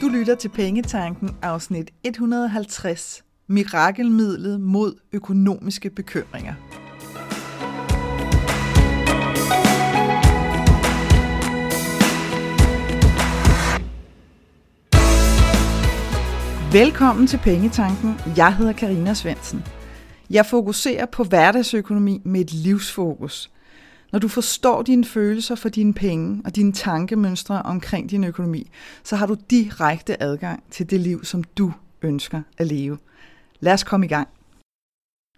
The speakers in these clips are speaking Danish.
Du lytter til Pengetanken afsnit 150. Mirakelmidlet mod økonomiske bekymringer. Velkommen til Pengetanken. Jeg hedder Karina Svensen. Jeg fokuserer på hverdagsøkonomi med et livsfokus – når du forstår dine følelser for dine penge og dine tankemønstre omkring din økonomi, så har du direkte adgang til det liv, som du ønsker at leve. Lad os komme i gang.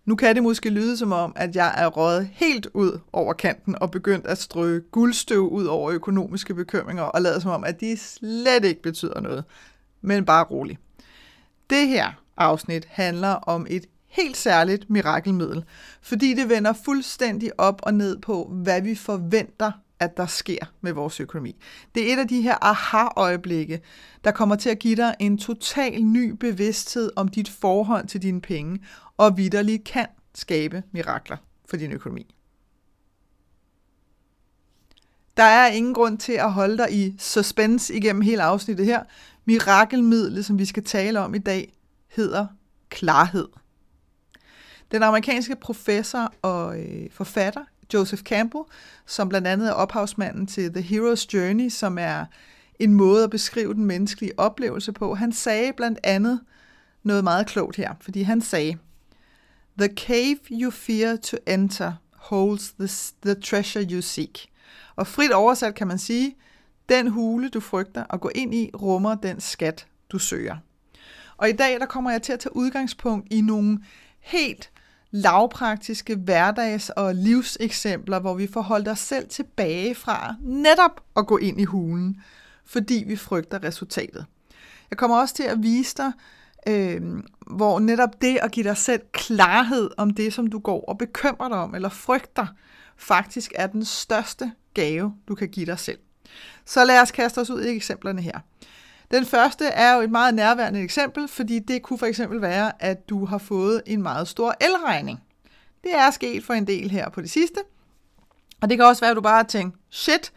Nu kan det måske lyde som om, at jeg er røget helt ud over kanten og begyndt at strø guldstøv ud over økonomiske bekymringer og lade som om, at de slet ikke betyder noget. Men bare rolig. Det her afsnit handler om et helt særligt mirakelmiddel, fordi det vender fuldstændig op og ned på, hvad vi forventer, at der sker med vores økonomi. Det er et af de her aha-øjeblikke, der kommer til at give dig en total ny bevidsthed om dit forhold til dine penge, og vidderligt kan skabe mirakler for din økonomi. Der er ingen grund til at holde dig i suspense igennem hele afsnittet her. Mirakelmidlet, som vi skal tale om i dag, hedder klarhed. Den amerikanske professor og øh, forfatter Joseph Campbell, som blandt andet er ophavsmanden til The Hero's Journey, som er en måde at beskrive den menneskelige oplevelse på, han sagde blandt andet noget meget klogt her, fordi han sagde, The cave you fear to enter holds the, the treasure you seek. Og frit oversat kan man sige, den hule, du frygter at gå ind i, rummer den skat, du søger. Og i dag der kommer jeg til at tage udgangspunkt i nogle helt lavpraktiske hverdags- og livseksempler, hvor vi får holdt os selv tilbage fra netop at gå ind i hulen, fordi vi frygter resultatet. Jeg kommer også til at vise dig, øh, hvor netop det at give dig selv klarhed om det, som du går og bekymrer dig om eller frygter, faktisk er den største gave, du kan give dig selv. Så lad os kaste os ud i eksemplerne her. Den første er jo et meget nærværende eksempel, fordi det kunne for eksempel være, at du har fået en meget stor elregning. Det er sket for en del her på det sidste. Og det kan også være, at du bare tænker, shit,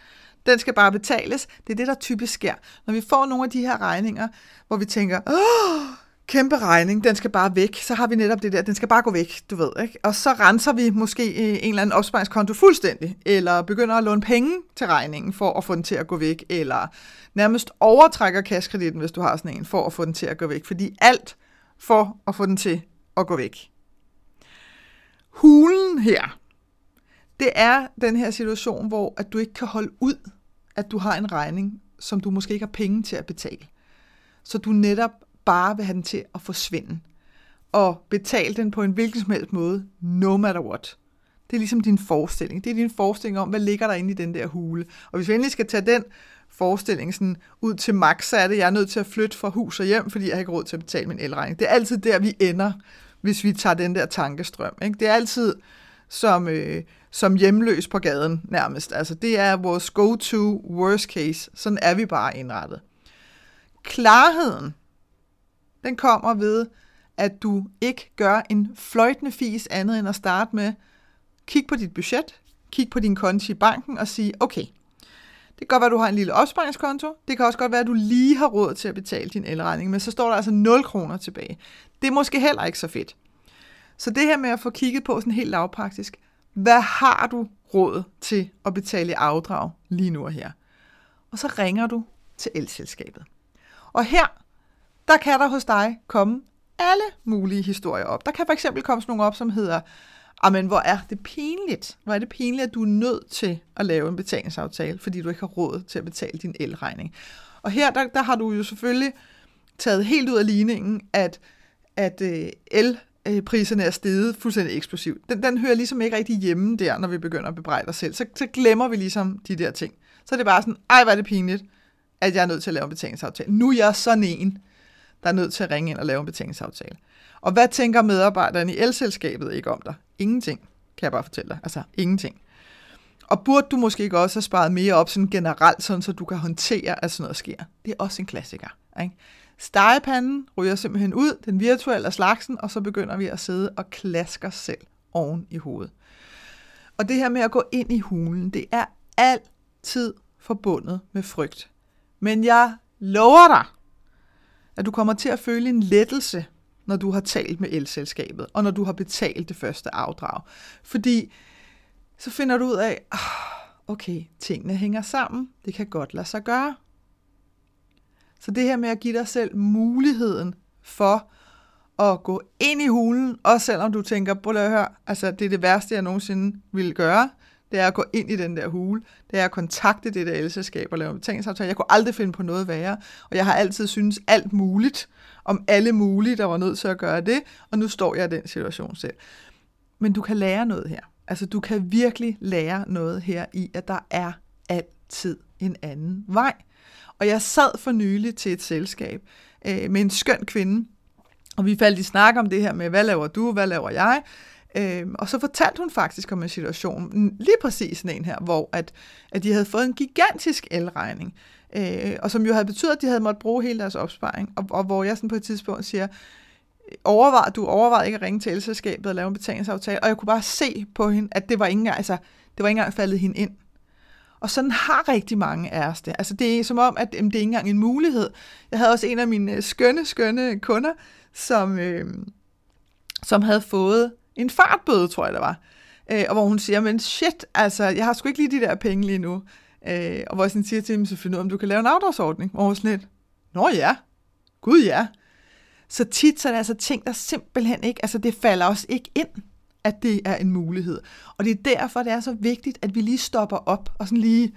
den skal bare betales. Det er det, der typisk sker. Når vi får nogle af de her regninger, hvor vi tænker, åh, kæmpe regning, den skal bare væk, så har vi netop det der, den skal bare gå væk, du ved, ikke? Og så renser vi måske øh, en eller anden opsparingskonto fuldstændig, eller begynder at låne penge til regningen for at få den til at gå væk, eller nærmest overtrækker kaskreditten, hvis du har sådan en, for at få den til at gå væk, fordi alt for at få den til at gå væk. Hulen her, det er den her situation, hvor at du ikke kan holde ud, at du har en regning, som du måske ikke har penge til at betale. Så du netop bare vil have den til at forsvinde. Og betale den på en hvilken som helst måde, no matter what. Det er ligesom din forestilling. Det er din forestilling om, hvad ligger der inde i den der hule. Og hvis vi endelig skal tage den forestilling sådan ud til max, så er det, jeg er nødt til at flytte fra hus og hjem, fordi jeg har ikke råd til at betale min elregning. Det er altid der, vi ender, hvis vi tager den der tankestrøm. Ikke? Det er altid som, øh, som hjemløs på gaden nærmest. Altså det er vores go-to worst case. Sådan er vi bare indrettet. Klarheden den kommer ved, at du ikke gør en fløjtende fis andet end at starte med, kig på dit budget, kig på din konto i banken og sige, okay, det kan godt være, at du har en lille opsparingskonto. Det kan også godt være, at du lige har råd til at betale din elregning, men så står der altså 0 kroner tilbage. Det er måske heller ikke så fedt. Så det her med at få kigget på sådan helt lavpraktisk, hvad har du råd til at betale i afdrag lige nu og her? Og så ringer du til elselskabet. Og her der kan der hos dig komme alle mulige historier op. Der kan for eksempel komme sådan nogle op, som hedder, men hvor er det pinligt. Hvor er det pinligt, at du er nødt til at lave en betalingsaftale, fordi du ikke har råd til at betale din elregning. Og her, der, der har du jo selvfølgelig taget helt ud af ligningen, at, at øh, el priserne er steget fuldstændig eksplosivt. Den, den hører ligesom ikke rigtig hjemme der, når vi begynder at bebrejde os selv. Så, så glemmer vi ligesom de der ting. Så er det bare sådan, ej, hvor er det pinligt, at jeg er nødt til at lave en betalingsaftale. Nu er jeg sådan en der er nødt til at ringe ind og lave en betalingsaftale. Og hvad tænker medarbejderne i elselskabet ikke om dig? Ingenting, kan jeg bare fortælle dig. Altså ingenting. Og burde du måske ikke også have sparet mere op sådan generelt, sådan så du kan håndtere, at sådan noget sker? Det er også en klassiker. Ikke? Stegepanden ryger simpelthen ud, den virtuelle slagsen, og så begynder vi at sidde og klaske os selv oven i hovedet. Og det her med at gå ind i hulen, det er altid forbundet med frygt. Men jeg lover dig, at du kommer til at føle en lettelse, når du har talt med elselskabet, og når du har betalt det første afdrag. Fordi så finder du ud af, ah, okay, tingene hænger sammen, det kan godt lade sig gøre. Så det her med at give dig selv muligheden for at gå ind i hulen, også selvom du tænker, på at høre, altså det er det værste, jeg nogensinde ville gøre, det er at gå ind i den der hule, det er at kontakte det der elselskab og lave en betalingsaftale. Jeg kunne aldrig finde på noget værre, og jeg har altid synes alt muligt om alle mulige, der var nødt til at gøre det, og nu står jeg i den situation selv. Men du kan lære noget her. Altså du kan virkelig lære noget her i, at der er altid en anden vej. Og jeg sad for nylig til et selskab øh, med en skøn kvinde, og vi faldt i snak om det her med, hvad laver du, hvad laver jeg? Øh, og så fortalte hun faktisk om en situation, lige præcis sådan en her, hvor at, at de havde fået en gigantisk elregning, øh, og som jo havde betydet, at de havde måttet bruge hele deres opsparing, og, og hvor jeg sådan på et tidspunkt siger, overvej, du overvejede ikke at ringe til elselskabet og lave en betalingsaftale, og jeg kunne bare se på hende, at det var ikke engang, altså, det var ikke engang faldet hende ind. Og sådan har rigtig mange af os det. Altså det er som om, at jamen, det er ikke engang en mulighed. Jeg havde også en af mine øh, skønne, skønne kunder, som, øh, som havde fået en fartbøde, tror jeg det var. Øh, og hvor hun siger, men shit, altså, jeg har sgu ikke lige de der penge lige nu. Øh, og hvor jeg sådan siger til hende, så finder ud om du kan lave en afdragsordning. Hvor hun sådan lidt, nå ja, gud ja. Så tit så er det altså ting, der simpelthen ikke, altså det falder os ikke ind, at det er en mulighed. Og det er derfor, det er så vigtigt, at vi lige stopper op og sådan lige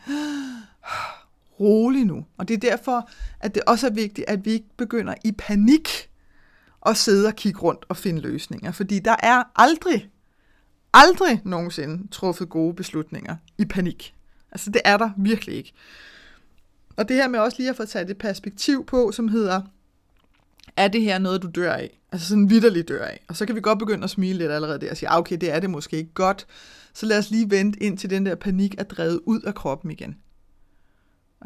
rolig nu. Og det er derfor, at det også er vigtigt, at vi ikke begynder i panik at sidde og kigge rundt og finde løsninger. Fordi der er aldrig, aldrig nogensinde truffet gode beslutninger i panik. Altså det er der virkelig ikke. Og det her med også lige at få taget et perspektiv på, som hedder, er det her noget, du dør af? Altså sådan vidderligt dør af. Og så kan vi godt begynde at smile lidt allerede der og sige, ah, okay, det er det måske ikke godt. Så lad os lige vente ind til den der panik er drevet ud af kroppen igen.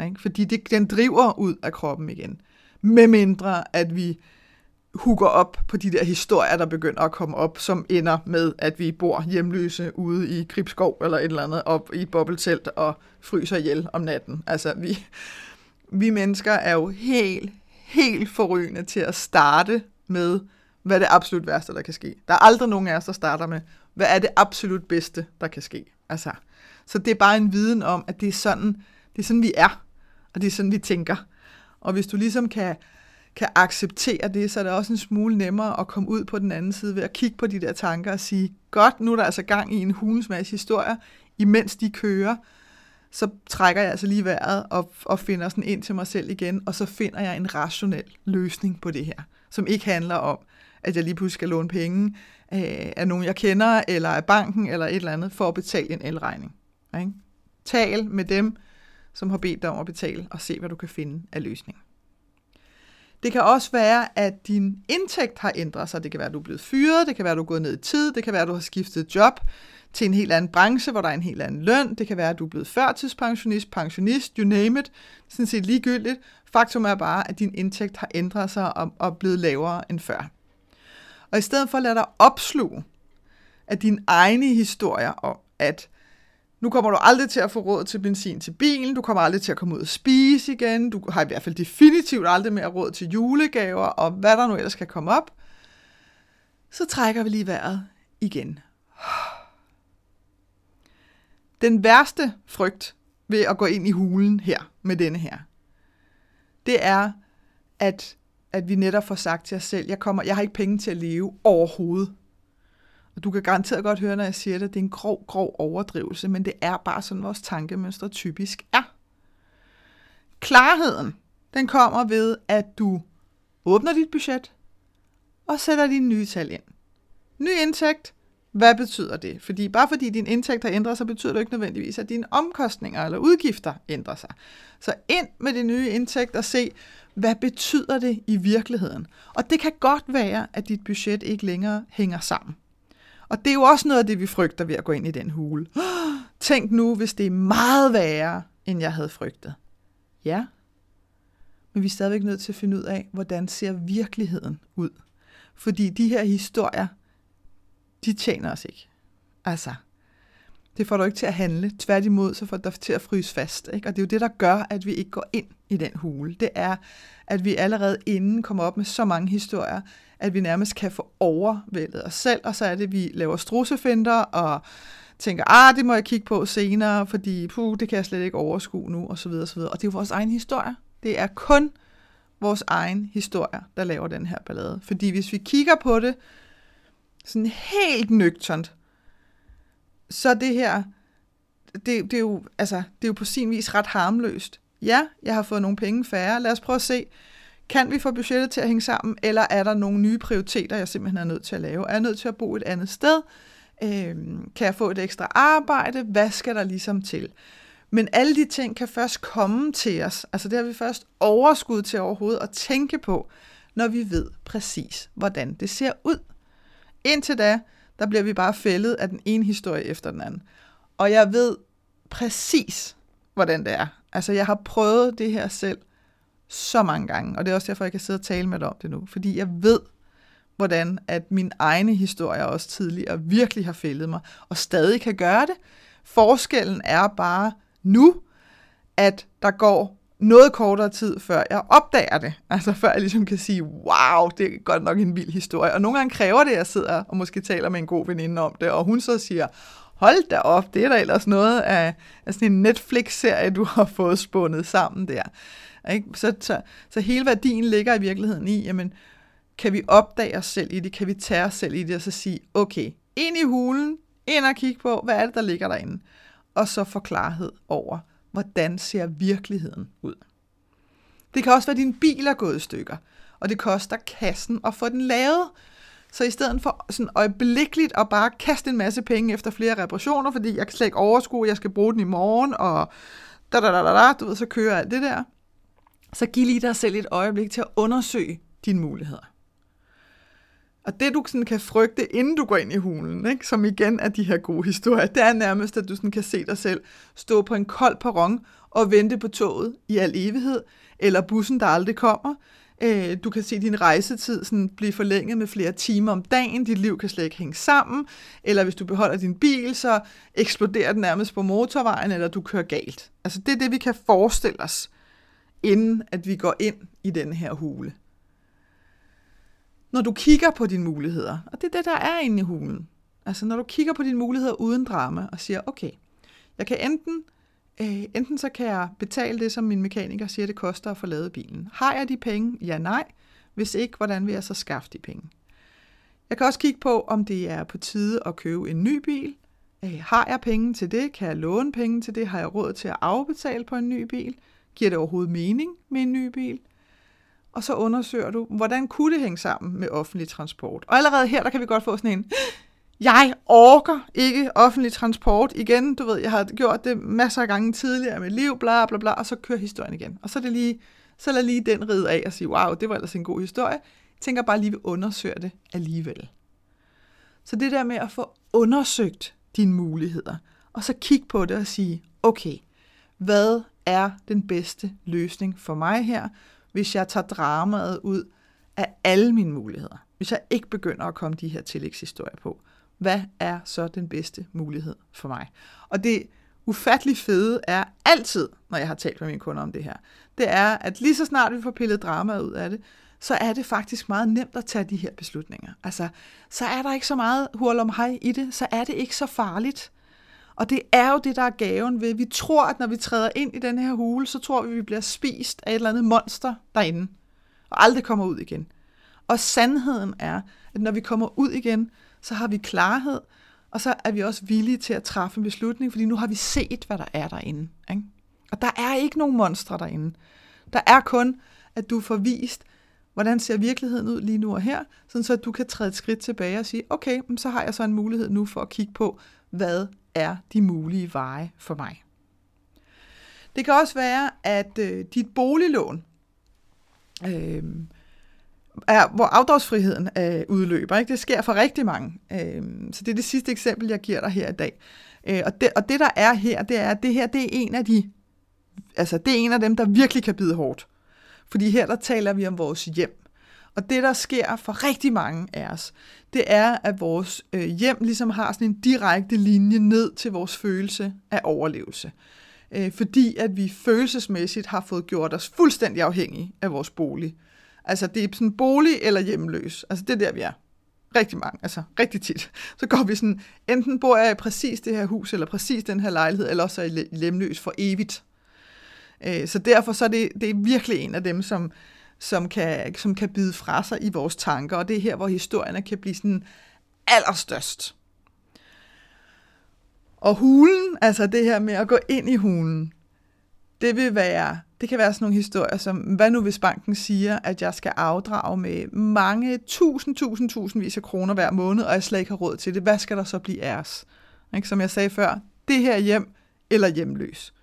Ikke? Fordi det, den driver ud af kroppen igen. Med mindre, at vi hugger op på de der historier, der begynder at komme op, som ender med, at vi bor hjemløse ude i Gribskov eller et eller andet, op i et bobbeltelt og fryser ihjel om natten. Altså, vi, vi mennesker er jo helt, helt forrygende til at starte med, hvad er det absolut værste, der kan ske. Der er aldrig nogen af os, der starter med, hvad er det absolut bedste, der kan ske. Altså, så det er bare en viden om, at det er sådan, det er sådan vi er, og det er sådan, vi tænker. Og hvis du ligesom kan kan acceptere det, så er det også en smule nemmere at komme ud på den anden side ved at kigge på de der tanker og sige, godt, nu er der altså gang i en hulens masse historier, imens de kører, så trækker jeg altså lige vejret og, og finder sådan ind til mig selv igen, og så finder jeg en rationel løsning på det her, som ikke handler om, at jeg lige pludselig skal låne penge øh, af nogen, jeg kender, eller af banken, eller et eller andet, for at betale en elregning. Ikke? Tal med dem, som har bedt dig om at betale, og se, hvad du kan finde af løsning. Det kan også være, at din indtægt har ændret sig. Det kan være, at du er blevet fyret, det kan være, at du er gået ned i tid, det kan være, at du har skiftet job til en helt anden branche, hvor der er en helt anden løn. Det kan være, at du er blevet førtidspensionist, pensionist, you name it. Sådan set ligegyldigt. Faktum er bare, at din indtægt har ændret sig og, og blevet lavere end før. Og i stedet for at lade dig opsluge af dine egne historier om, at nu kommer du aldrig til at få råd til benzin til bilen, du kommer aldrig til at komme ud og spise igen, du har i hvert fald definitivt aldrig mere råd til julegaver, og hvad der nu ellers kan komme op. Så trækker vi lige vejret igen. Den værste frygt ved at gå ind i hulen her med denne her, det er, at, at vi netop får sagt til os selv, jeg, kommer, jeg har ikke penge til at leve overhovedet. Og du kan garanteret godt høre, når jeg siger det, at det er en grov, grov overdrivelse, men det er bare sådan, vores tankemønstre typisk er. Klarheden, den kommer ved, at du åbner dit budget og sætter dine nye tal ind. Ny indtægt, hvad betyder det? Fordi bare fordi din indtægt har ændret sig, betyder det ikke nødvendigvis, at dine omkostninger eller udgifter ændrer sig. Så ind med det nye indtægt og se, hvad betyder det i virkeligheden? Og det kan godt være, at dit budget ikke længere hænger sammen. Og det er jo også noget af det, vi frygter ved at gå ind i den hule. Tænk nu, hvis det er meget værre, end jeg havde frygtet. Ja, men vi er stadigvæk nødt til at finde ud af, hvordan ser virkeligheden ud. Fordi de her historier, de tjener os ikke. Altså, det får dig ikke til at handle. Tværtimod, så får det dig til at fryse fast. Ikke? Og det er jo det, der gør, at vi ikke går ind i den hule. Det er, at vi allerede inden kommer op med så mange historier, at vi nærmest kan få overvældet os selv, og så er det, at vi laver strusefinder og tænker, ah, det må jeg kigge på senere, fordi puh, det kan jeg slet ikke overskue nu, og så videre, og så videre. Og det er jo vores egen historie. Det er kun vores egen historie, der laver den her ballade. Fordi hvis vi kigger på det sådan helt nøgternt, så det her, det, det, er jo, altså, det er jo på sin vis ret harmløst. Ja, jeg har fået nogle penge færre. Lad os prøve at se, kan vi få budgettet til at hænge sammen, eller er der nogle nye prioriteter, jeg simpelthen er nødt til at lave? Er jeg nødt til at bo et andet sted? Øh, kan jeg få et ekstra arbejde? Hvad skal der ligesom til? Men alle de ting kan først komme til os. Altså det har vi først overskud til overhovedet at tænke på, når vi ved præcis, hvordan det ser ud. Indtil da, der bliver vi bare fældet af den ene historie efter den anden. Og jeg ved præcis, hvordan det er. Altså jeg har prøvet det her selv så mange gange, og det er også derfor, jeg kan sidde og tale med dig om det nu. Fordi jeg ved, hvordan at min egne historier også tidligere virkelig har fældet mig, og stadig kan gøre det. Forskellen er bare nu, at der går noget kortere tid, før jeg opdager det. Altså før jeg ligesom kan sige, wow, det er godt nok en vild historie. Og nogle gange kræver det, at jeg sidder og måske taler med en god veninde om det, og hun så siger, hold da op, det er da ellers noget af, af sådan en Netflix-serie, du har fået spundet sammen der. Ikke? Så, så, så hele værdien ligger i virkeligheden i, jamen, kan vi opdage os selv i det, kan vi tage os selv i det, og så sige, okay, ind i hulen, ind og kigge på, hvad er det, der ligger derinde, og så få klarhed over, hvordan ser virkeligheden ud. Det kan også være, at din bil er gået i stykker, og det koster kassen at få den lavet. Så i stedet for sådan øjeblikkeligt at bare kaste en masse penge efter flere reparationer, fordi jeg kan slet ikke overskue, at jeg skal bruge den i morgen, og da, da, da, da, da, du ved, så kører alt det der, så giv lige dig selv et øjeblik til at undersøge dine muligheder. Og det, du sådan kan frygte, inden du går ind i hulen, ikke? som igen er de her gode historier, det er nærmest, at du sådan kan se dig selv stå på en kold perron og vente på toget i al evighed, eller bussen, der aldrig kommer. Øh, du kan se din rejsetid sådan blive forlænget med flere timer om dagen. Dit liv kan slet ikke hænge sammen. Eller hvis du beholder din bil, så eksploderer den nærmest på motorvejen, eller du kører galt. Altså det er det, vi kan forestille os, inden at vi går ind i den her hule når du kigger på dine muligheder, og det er det, der er inde i hulen. Altså når du kigger på dine muligheder uden drama og siger, okay, jeg kan enten, øh, enten så kan jeg betale det, som min mekaniker siger, det koster at få lavet bilen. Har jeg de penge? Ja, nej. Hvis ikke, hvordan vil jeg så skaffe de penge? Jeg kan også kigge på, om det er på tide at købe en ny bil. Øh, har jeg penge til det? Kan jeg låne penge til det? Har jeg råd til at afbetale på en ny bil? Giver det overhovedet mening med en ny bil? Og så undersøger du, hvordan kunne det hænge sammen med offentlig transport. Og allerede her, der kan vi godt få sådan en, jeg orker ikke offentlig transport igen. Du ved, jeg har gjort det masser af gange tidligere i mit liv, bla bla bla, og så kører historien igen. Og så er det lige, så lad lige den ride af og sige, wow, det var ellers en god historie. Jeg tænker bare lige, vi undersøger det alligevel. Så det der med at få undersøgt dine muligheder, og så kigge på det og sige, okay, hvad er den bedste løsning for mig her? Hvis jeg tager dramaet ud af alle mine muligheder. Hvis jeg ikke begynder at komme de her tillægshistorier på. Hvad er så den bedste mulighed for mig? Og det ufattelig fede er altid, når jeg har talt med mine kunder om det her, det er, at lige så snart vi får pillet dramaet ud af det, så er det faktisk meget nemt at tage de her beslutninger. Altså, så er der ikke så meget hurlum hej i det, så er det ikke så farligt. Og det er jo det, der er gaven ved. Vi tror, at når vi træder ind i den her hule, så tror vi, at vi bliver spist af et eller andet monster derinde, og aldrig kommer ud igen. Og sandheden er, at når vi kommer ud igen, så har vi klarhed, og så er vi også villige til at træffe en beslutning, fordi nu har vi set, hvad der er derinde. Ikke? Og der er ikke nogen monstre derinde. Der er kun, at du får vist, hvordan ser virkeligheden ud lige nu og her, sådan så at du kan træde et skridt tilbage og sige, okay, så har jeg så en mulighed nu for at kigge på, hvad er de mulige veje for mig. Det kan også være, at øh, dit boliglån, øh, er, hvor afdragsfriheden øh, udløber. Ikke? Det sker for rigtig mange. Øh, så det er det sidste eksempel, jeg giver dig her i dag. Øh, og, det, og det, der er her, det er, at det her det er en af de, altså det er en af dem, der virkelig kan bide hårdt. Fordi her, der taler vi om vores hjem. Og det, der sker for rigtig mange af os, det er, at vores øh, hjem ligesom har sådan en direkte linje ned til vores følelse af overlevelse. Øh, fordi at vi følelsesmæssigt har fået gjort os fuldstændig afhængige af vores bolig. Altså det er sådan bolig eller hjemløs. Altså det er der, vi er. Rigtig mange, altså rigtig tit. Så går vi sådan, enten bor jeg i præcis det her hus, eller præcis den her lejlighed, eller også er jeg hjemløs for evigt. Øh, så derfor så er det, det er virkelig en af dem, som, som, kan, som kan bide fra sig i vores tanker, og det er her, hvor historierne kan blive sådan allerstørst. Og hulen, altså det her med at gå ind i hulen, det vil være, det kan være sådan nogle historier som, hvad nu hvis banken siger, at jeg skal afdrage med mange tusind, tusind, tusindvis af kroner hver måned, og jeg slet ikke har råd til det. Hvad skal der så blive af os? Ikke? Som jeg sagde før, det her hjem eller hjemløs.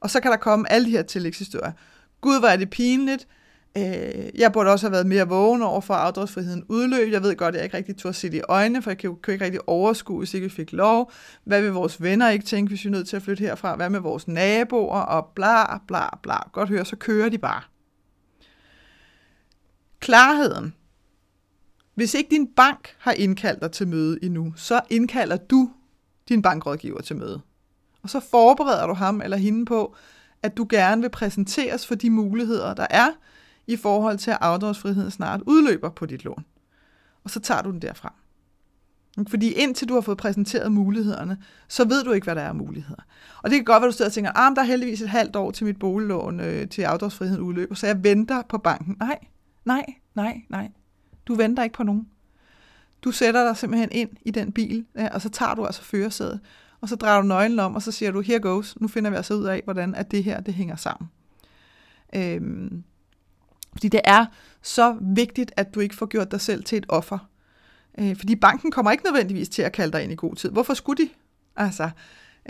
Og så kan der komme alle de her tillægshistorier. Gud, hvor er det pinligt. Øh, jeg burde også have været mere vågen over for afdragsfriheden udløb. Jeg ved godt, at jeg ikke rigtig turde se det i øjnene, for jeg kan ikke rigtig overskue, hvis ikke vi fik lov. Hvad vil vores venner ikke tænke, hvis vi er nødt til at flytte herfra? Hvad med vores naboer? Og bla, bla, bla. Godt høre, så kører de bare. Klarheden. Hvis ikke din bank har indkaldt dig til møde endnu, så indkalder du din bankrådgiver til møde. Og så forbereder du ham eller hende på, at du gerne vil præsenteres for de muligheder, der er, i forhold til, at afdragsfriheden snart udløber på dit lån. Og så tager du den derfra. Fordi indtil du har fået præsenteret mulighederne, så ved du ikke, hvad der er af muligheder. Og det kan godt være, at du sidder og tænker, ah, der er heldigvis et halvt år til mit boliglån, øh, til afdragsfriheden udløber, så jeg venter på banken. Nej, nej, nej, nej. Du venter ikke på nogen. Du sætter dig simpelthen ind i den bil, ja, og så tager du altså førersædet, og så drejer du nøglen om, og så siger du, here goes, nu finder vi altså ud af, hvordan at det her det hænger sammen. Øhm, fordi det er så vigtigt, at du ikke får gjort dig selv til et offer. Øh, fordi banken kommer ikke nødvendigvis til at kalde dig ind i god tid. Hvorfor skulle de? Altså,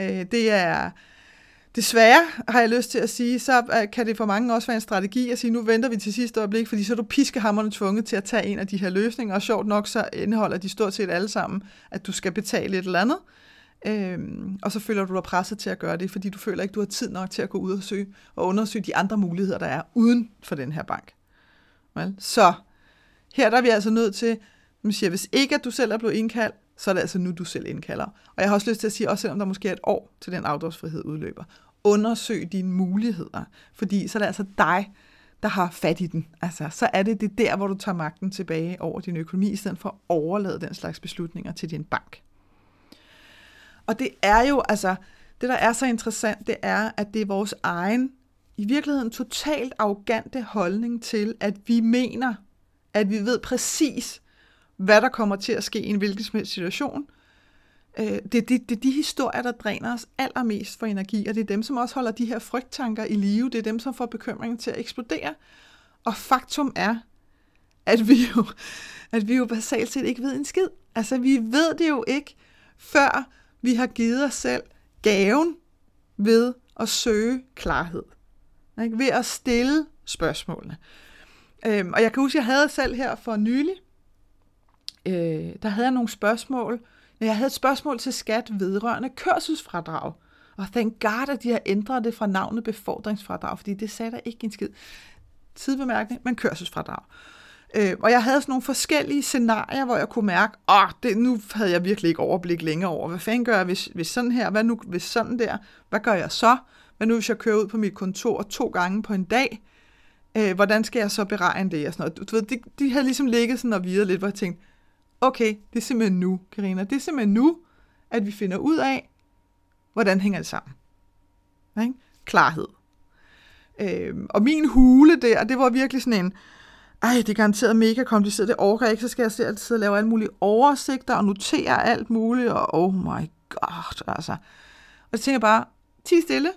øh, det er... Desværre har jeg lyst til at sige, så øh, kan det for mange også være en strategi at sige, nu venter vi til sidste øjeblik, fordi så er du piskehammerne tvunget til at tage en af de her løsninger, og sjovt nok så indeholder de stort set alle sammen, at du skal betale et eller andet, øhm, og så føler du dig presset til at gøre det, fordi du føler ikke, du har tid nok til at gå ud og søge og undersøge de andre muligheder, der er uden for den her bank. Vel? Så her der er vi altså nødt til, man siger, hvis ikke at du selv er blevet indkaldt, så er det altså nu, du selv indkalder. Og jeg har også lyst til at sige, også selvom der måske er et år til den afdragsfrihed udløber, undersøg dine muligheder, fordi så er det altså dig, der har fat i den. Altså, så er det det der, hvor du tager magten tilbage over din økonomi, i stedet for at overlade den slags beslutninger til din bank. Og det er jo, altså, det der er så interessant, det er, at det er vores egen i virkeligheden totalt arrogante holdning til, at vi mener, at vi ved præcis, hvad der kommer til at ske i en hvilken som helst situation. Øh, det er de, det er de historier, der dræner os allermest for energi, og det er dem, som også holder de her frygttanker i live. Det er dem, som får bekymringen til at eksplodere. Og faktum er, at vi jo, at vi jo basalt set ikke ved en skid. Altså, vi ved det jo ikke, før vi har givet os selv gaven ved at søge klarhed. Ikke? Ved at stille spørgsmålene. Øhm, og jeg kan huske, at jeg havde selv her for nylig, øh, der havde jeg nogle spørgsmål. Jeg havde et spørgsmål til skat vedrørende kørselsfradrag. Og thank God, at de har ændret det fra navnet befordringsfradrag, fordi det sagde der ikke en skid. Tidbemærkning, men kørselsfradrag. Øh, og jeg havde sådan nogle forskellige scenarier, hvor jeg kunne mærke, åh, det, nu havde jeg virkelig ikke overblik længere over, hvad fanden gør jeg, hvis, hvis sådan her, hvad nu hvis sådan der, hvad gør jeg så? Hvad nu hvis jeg kører ud på mit kontor to gange på en dag? Øh, hvordan skal jeg så beregne det? Og sådan noget. Du, ved, de, de havde ligesom ligget sådan og videre lidt, hvor jeg tænkte, okay, det er simpelthen nu, Karina. Det er simpelthen nu, at vi finder ud af, hvordan hænger det sammen. Ikke? Klarhed. Øh, og min hule der, det var virkelig sådan en, ej, det er garanteret mega kompliceret, det overgår jeg ikke, så skal jeg sidde og lave alle mulige oversigter og notere alt muligt, og oh my god, altså. Og så tænker jeg bare, ti stille,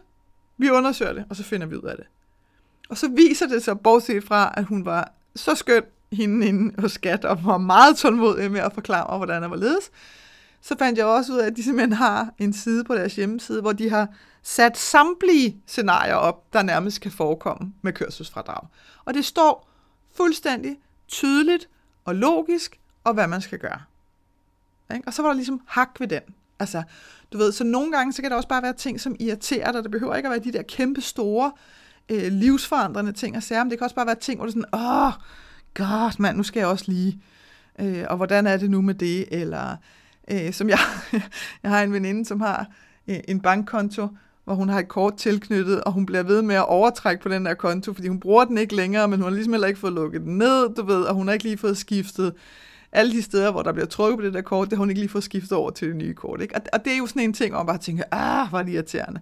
vi undersøger det, og så finder vi ud af det. Og så viser det sig, bortset fra, at hun var så skøn hende inde hos skat, og var meget tålmodig med at forklare mig, hvordan der var ledes, så fandt jeg også ud af, at de simpelthen har en side på deres hjemmeside, hvor de har sat samtlige scenarier op, der nærmest kan forekomme med kørselsfradrag. Og det står fuldstændig tydeligt og logisk, og hvad man skal gøre. Og så var der ligesom hak ved den. Altså, du ved, så nogle gange, så kan der også bare være ting, som irriterer dig. Det behøver ikke at være de der kæmpe store, øh, livsforandrende ting og sager, men det kan også bare være ting, hvor du er sådan, åh, god mand, nu skal jeg også lige, øh, og hvordan er det nu med det, eller øh, som jeg, jeg har en veninde, som har øh, en bankkonto, hvor hun har et kort tilknyttet, og hun bliver ved med at overtrække på den der konto, fordi hun bruger den ikke længere, men hun har ligesom heller ikke fået lukket den ned, du ved, og hun har ikke lige fået skiftet alle de steder, hvor der bliver trukket på det der kort, det har hun ikke lige fået skiftet over til det nye kort. Ikke? Og, og det er jo sådan en ting, hvor man bare tænker, ah, hvor er det irriterende.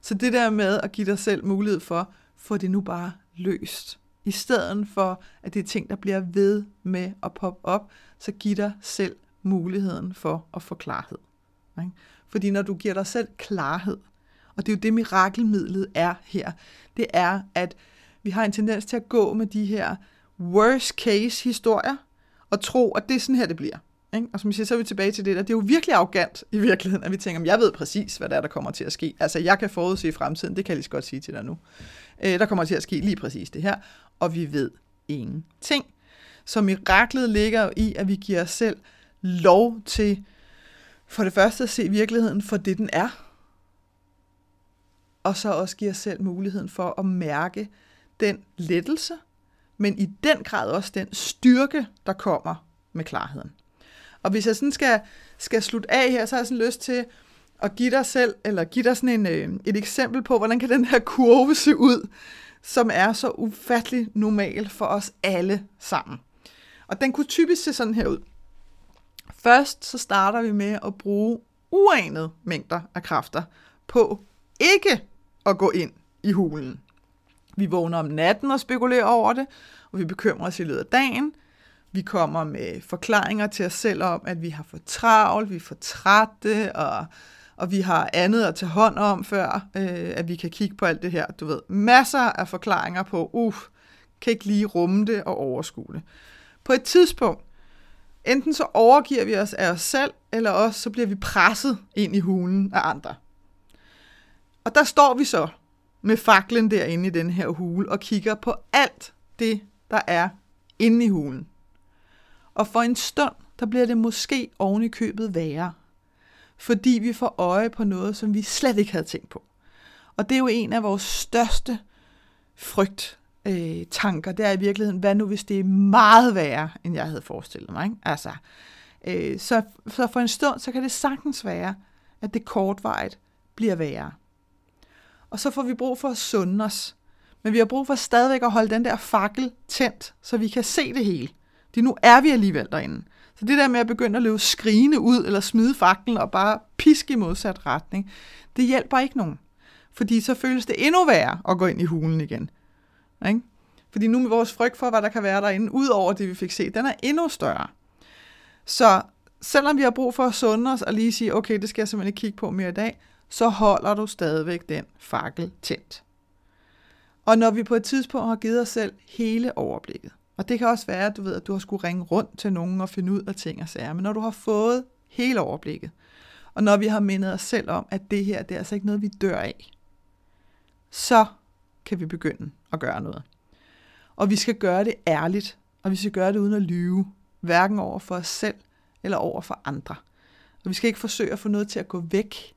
Så det der med at give dig selv mulighed for, få det nu bare løst. I stedet for, at det er ting, der bliver ved med at poppe op, så giv dig selv muligheden for at få klarhed. Ikke? Fordi når du giver dig selv klarhed, og det er jo det mirakelmidlet er her, det er, at vi har en tendens til at gå med de her worst case historier, og tro, at det er sådan her, det bliver. Ikke? Og som jeg siger, så er vi tilbage til det der. Det er jo virkelig arrogant i virkeligheden, at vi tænker, jeg ved præcis, hvad der er, der kommer til at ske. Altså, jeg kan forudse fremtiden, det kan jeg lige så godt sige til dig nu. Øh, der kommer til at ske lige præcis det her, og vi ved ingenting. Så miraklet ligger i, at vi giver os selv lov til for det første at se virkeligheden for det, den er, og så også give os selv muligheden for at mærke den lettelse, men i den grad også den styrke, der kommer med klarheden. Og hvis jeg sådan skal, skal slutte af her, så har jeg sådan lyst til at give dig selv, eller give dig sådan en, øh, et eksempel på, hvordan kan den her kurve se ud, som er så ufattelig normal for os alle sammen. Og den kunne typisk se sådan her ud. Først så starter vi med at bruge uanede mængder af kræfter på ikke at gå ind i hulen. Vi vågner om natten og spekulerer over det, og vi bekymrer os i løbet af dagen. Vi kommer med forklaringer til os selv om, at vi har for travlt, vi er for trætte, og, og vi har andet at tage hånd om, før øh, at vi kan kigge på alt det her. Du ved, masser af forklaringer på, uff, kan ikke lige rumme det og overskue det. På et tidspunkt, enten så overgiver vi os af os selv, eller også så bliver vi presset ind i hulen af andre. Og der står vi så med faklen derinde i den her hule og kigger på alt det, der er inde i hulen. Og for en stund, der bliver det måske oven i købet værre. Fordi vi får øje på noget, som vi slet ikke havde tænkt på. Og det er jo en af vores største frygt øh, tanker. Det er i virkeligheden, hvad nu hvis det er meget værre, end jeg havde forestillet mig. Ikke? Altså, øh, så, så for en stund, så kan det sagtens være, at det kortvarigt bliver værre. Og så får vi brug for at sunde os. Men vi har brug for stadigvæk at holde den der fakkel tændt, så vi kan se det hele. Det nu er vi alligevel derinde. Så det der med at begynde at løbe skrigende ud, eller smide faklen og bare piske i modsat retning, det hjælper ikke nogen. Fordi så føles det endnu værre at gå ind i hulen igen. Ikke? Fordi nu med vores frygt for, hvad der kan være derinde, ud over det, vi fik set, den er endnu større. Så selvom vi har brug for at sunde os og lige sige, okay, det skal jeg simpelthen ikke kigge på mere i dag, så holder du stadigvæk den fakkel tændt. Og når vi på et tidspunkt har givet os selv hele overblikket, og det kan også være, at du ved, at du har skulle ringe rundt til nogen og finde ud af ting og sager, men når du har fået hele overblikket, og når vi har mindet os selv om, at det her, det er altså ikke noget, vi dør af, så kan vi begynde at gøre noget. Og vi skal gøre det ærligt, og vi skal gøre det uden at lyve, hverken over for os selv eller over for andre. Og vi skal ikke forsøge at få noget til at gå væk,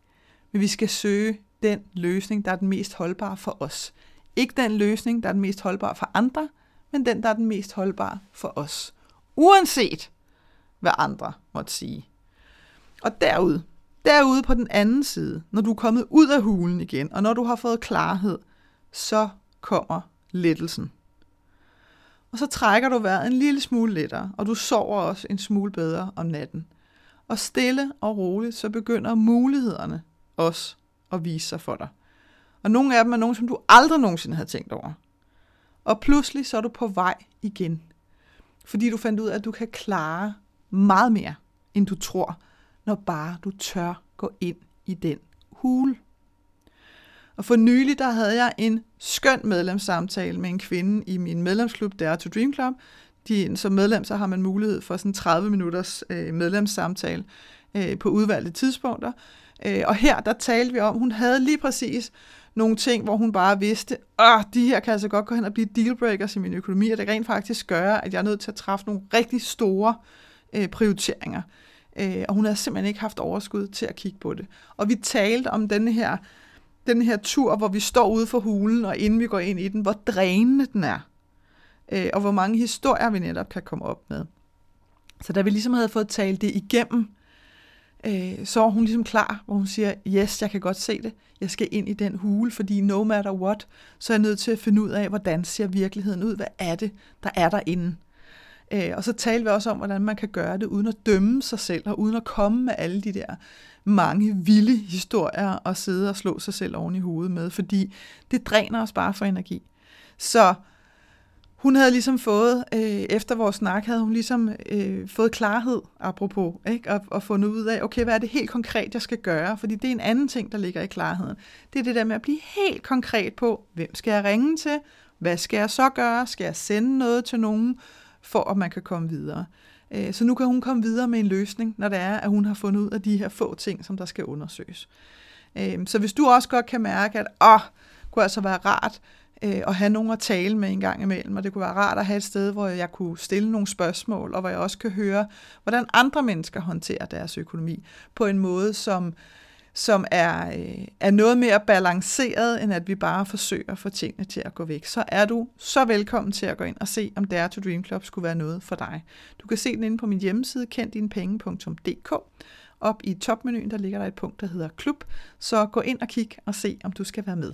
men vi skal søge den løsning, der er den mest holdbare for os. Ikke den løsning, der er den mest holdbare for andre, men den, der er den mest holdbare for os. Uanset hvad andre måtte sige. Og derude, derude på den anden side, når du er kommet ud af hulen igen, og når du har fået klarhed, så kommer lettelsen. Og så trækker du vejret en lille smule lettere, og du sover også en smule bedre om natten. Og stille og roligt, så begynder mulighederne også at vise sig for dig. Og nogle af dem er nogen, som du aldrig nogensinde havde tænkt over. Og pludselig så er du på vej igen. Fordi du fandt ud af, at du kan klare meget mere, end du tror, når bare du tør gå ind i den hule. Og for nylig, der havde jeg en skøn medlemssamtale med en kvinde i min medlemsklub, Dare to Dream Club. De, som medlem, så har man mulighed for sådan 30 minutters øh, medlemssamtale øh, på udvalgte tidspunkter. Øh, og her, der talte vi om, hun havde lige præcis nogle ting, hvor hun bare vidste, at de her kan altså godt gå hen og blive dealbreakers i min økonomi, og det rent faktisk gør, at jeg er nødt til at træffe nogle rigtig store øh, prioriteringer. Øh, og hun havde simpelthen ikke haft overskud til at kigge på det. Og vi talte om den her, den her tur, hvor vi står ude for hulen, og inden vi går ind i den, hvor drænende den er. øh, og hvor mange historier vi netop kan komme op med. Så da vi ligesom havde fået talt det igennem, øh, så er hun ligesom klar, hvor hun siger, yes, jeg kan godt se det, jeg skal ind i den hule, fordi no matter what, så er jeg nødt til at finde ud af, hvordan ser virkeligheden ud, hvad er det, der er derinde. Øh, og så taler vi også om, hvordan man kan gøre det, uden at dømme sig selv, og uden at komme med alle de der mange vilde historier, og sidde og slå sig selv oven i hovedet med, fordi det dræner os bare for energi. Så hun havde ligesom fået, øh, efter vores snak, havde hun ligesom øh, fået klarhed, apropos, ikke? Og, og fundet ud af, okay, hvad er det helt konkret, jeg skal gøre? Fordi det er en anden ting, der ligger i klarheden. Det er det der med at blive helt konkret på, hvem skal jeg ringe til? Hvad skal jeg så gøre? Skal jeg sende noget til nogen, for at man kan komme videre? Øh, så nu kan hun komme videre med en løsning, når det er, at hun har fundet ud af de her få ting, som der skal undersøges. Øh, så hvis du også godt kan mærke, at åh, kunne altså være rart, øh, og have nogen at tale med en gang imellem, og det kunne være rart at have et sted, hvor jeg kunne stille nogle spørgsmål, og hvor jeg også kan høre, hvordan andre mennesker håndterer deres økonomi på en måde, som, som er, øh, er noget mere balanceret, end at vi bare forsøger at få tingene til at gå væk. Så er du så velkommen til at gå ind og se, om Dare to Dream Club skulle være noget for dig. Du kan se den inde på min hjemmeside, kenddinepenge.dk. Op i topmenuen, der ligger der et punkt, der hedder klub. Så gå ind og kig og se, om du skal være med.